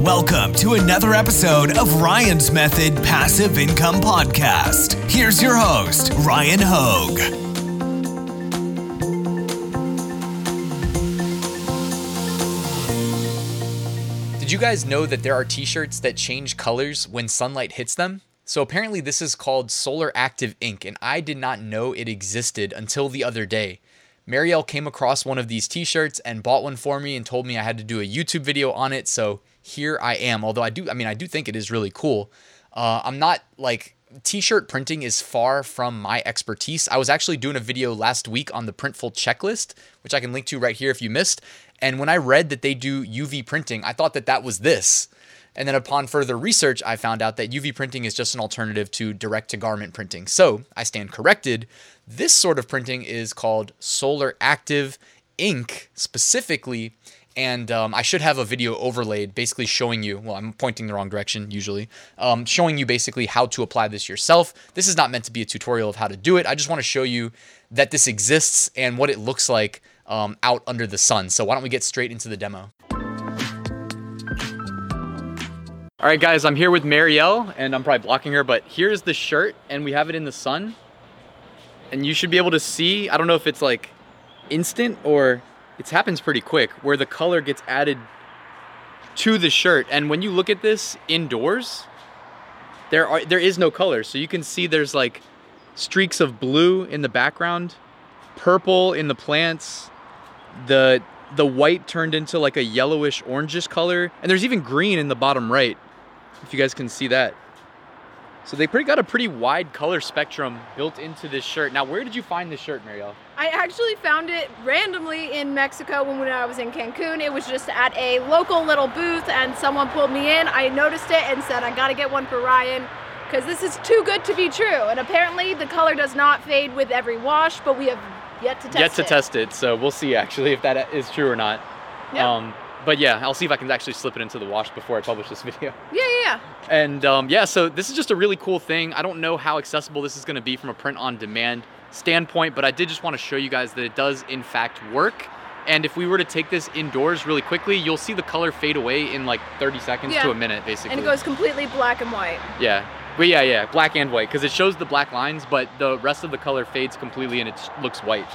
Welcome to another episode of Ryan's Method Passive Income Podcast. Here's your host, Ryan Hogue. Did you guys know that there are t shirts that change colors when sunlight hits them? So apparently, this is called Solar Active Ink, and I did not know it existed until the other day. Mariel came across one of these t shirts and bought one for me and told me I had to do a YouTube video on it. So here I am. Although I do, I mean, I do think it is really cool. Uh, I'm not like t-shirt printing is far from my expertise. I was actually doing a video last week on the Printful checklist, which I can link to right here if you missed. And when I read that they do UV printing, I thought that that was this. And then upon further research, I found out that UV printing is just an alternative to direct to garment printing. So I stand corrected. This sort of printing is called solar active ink specifically and um, I should have a video overlaid basically showing you, well, I'm pointing the wrong direction usually, um, showing you basically how to apply this yourself. This is not meant to be a tutorial of how to do it. I just want to show you that this exists and what it looks like um, out under the sun. So why don't we get straight into the demo? All right, guys, I'm here with Mariel, and I'm probably blocking her, but here's the shirt, and we have it in the sun. And you should be able to see, I don't know if it's like instant or it happens pretty quick where the color gets added to the shirt. And when you look at this indoors, there are there is no color. So you can see there's like streaks of blue in the background, purple in the plants, the the white turned into like a yellowish orangish color, and there's even green in the bottom right. If you guys can see that. So they pretty got a pretty wide color spectrum built into this shirt. Now, where did you find this shirt, Mariel? I actually found it randomly in Mexico when, when I was in Cancun. It was just at a local little booth, and someone pulled me in. I noticed it and said, I gotta get one for Ryan because this is too good to be true. And apparently, the color does not fade with every wash, but we have yet to test it. Yet to it. test it, so we'll see actually if that is true or not. Yeah. Um, but yeah, I'll see if I can actually slip it into the wash before I publish this video. yeah, yeah, yeah. And um, yeah, so this is just a really cool thing. I don't know how accessible this is going to be from a print on demand standpoint, but I did just want to show you guys that it does in fact work. And if we were to take this indoors really quickly, you'll see the color fade away in like 30 seconds Yeah. to a minute, basically. And it goes completely black and white. Yeah. But yeah, yeah, black and white, because it shows the black lines, but the rest of the color fades completely and it looks white.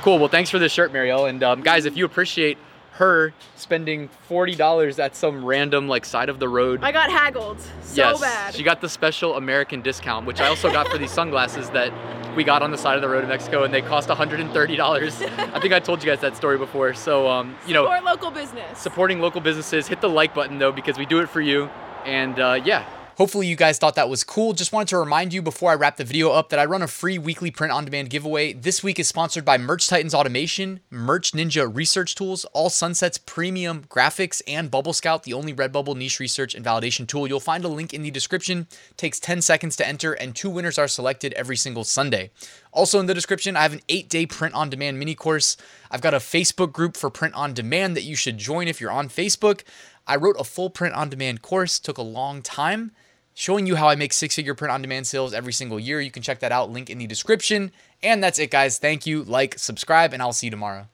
Cool. Well, thanks for this shirt, Mariel. And um, guys, if you appreciate her spending forty dollars at some random like side of the road. I got haggled so yes, bad. she got the special American discount, which I also got for these sunglasses that we got on the side of the road in Mexico, and they cost one hundred and thirty dollars. I think I told you guys that story before. So, um, you know, Support local business. supporting local businesses. Hit the like button though, because we do it for you. And uh, yeah. Hopefully you guys thought that was cool. Just wanted to remind you before I wrap the video up that I run a free weekly print on demand giveaway. This week is sponsored by Merch Titans Automation, Merch Ninja Research Tools, All Sunsets Premium Graphics, and Bubble Scout, the only Redbubble niche research and validation tool. You'll find a link in the description. Takes 10 seconds to enter, and two winners are selected every single Sunday. Also in the description, I have an eight day print on demand mini course. I've got a Facebook group for print on demand that you should join if you're on Facebook. I wrote a full print on demand course, took a long time, showing you how I make six figure print on demand sales every single year. You can check that out, link in the description. And that's it, guys. Thank you, like, subscribe, and I'll see you tomorrow.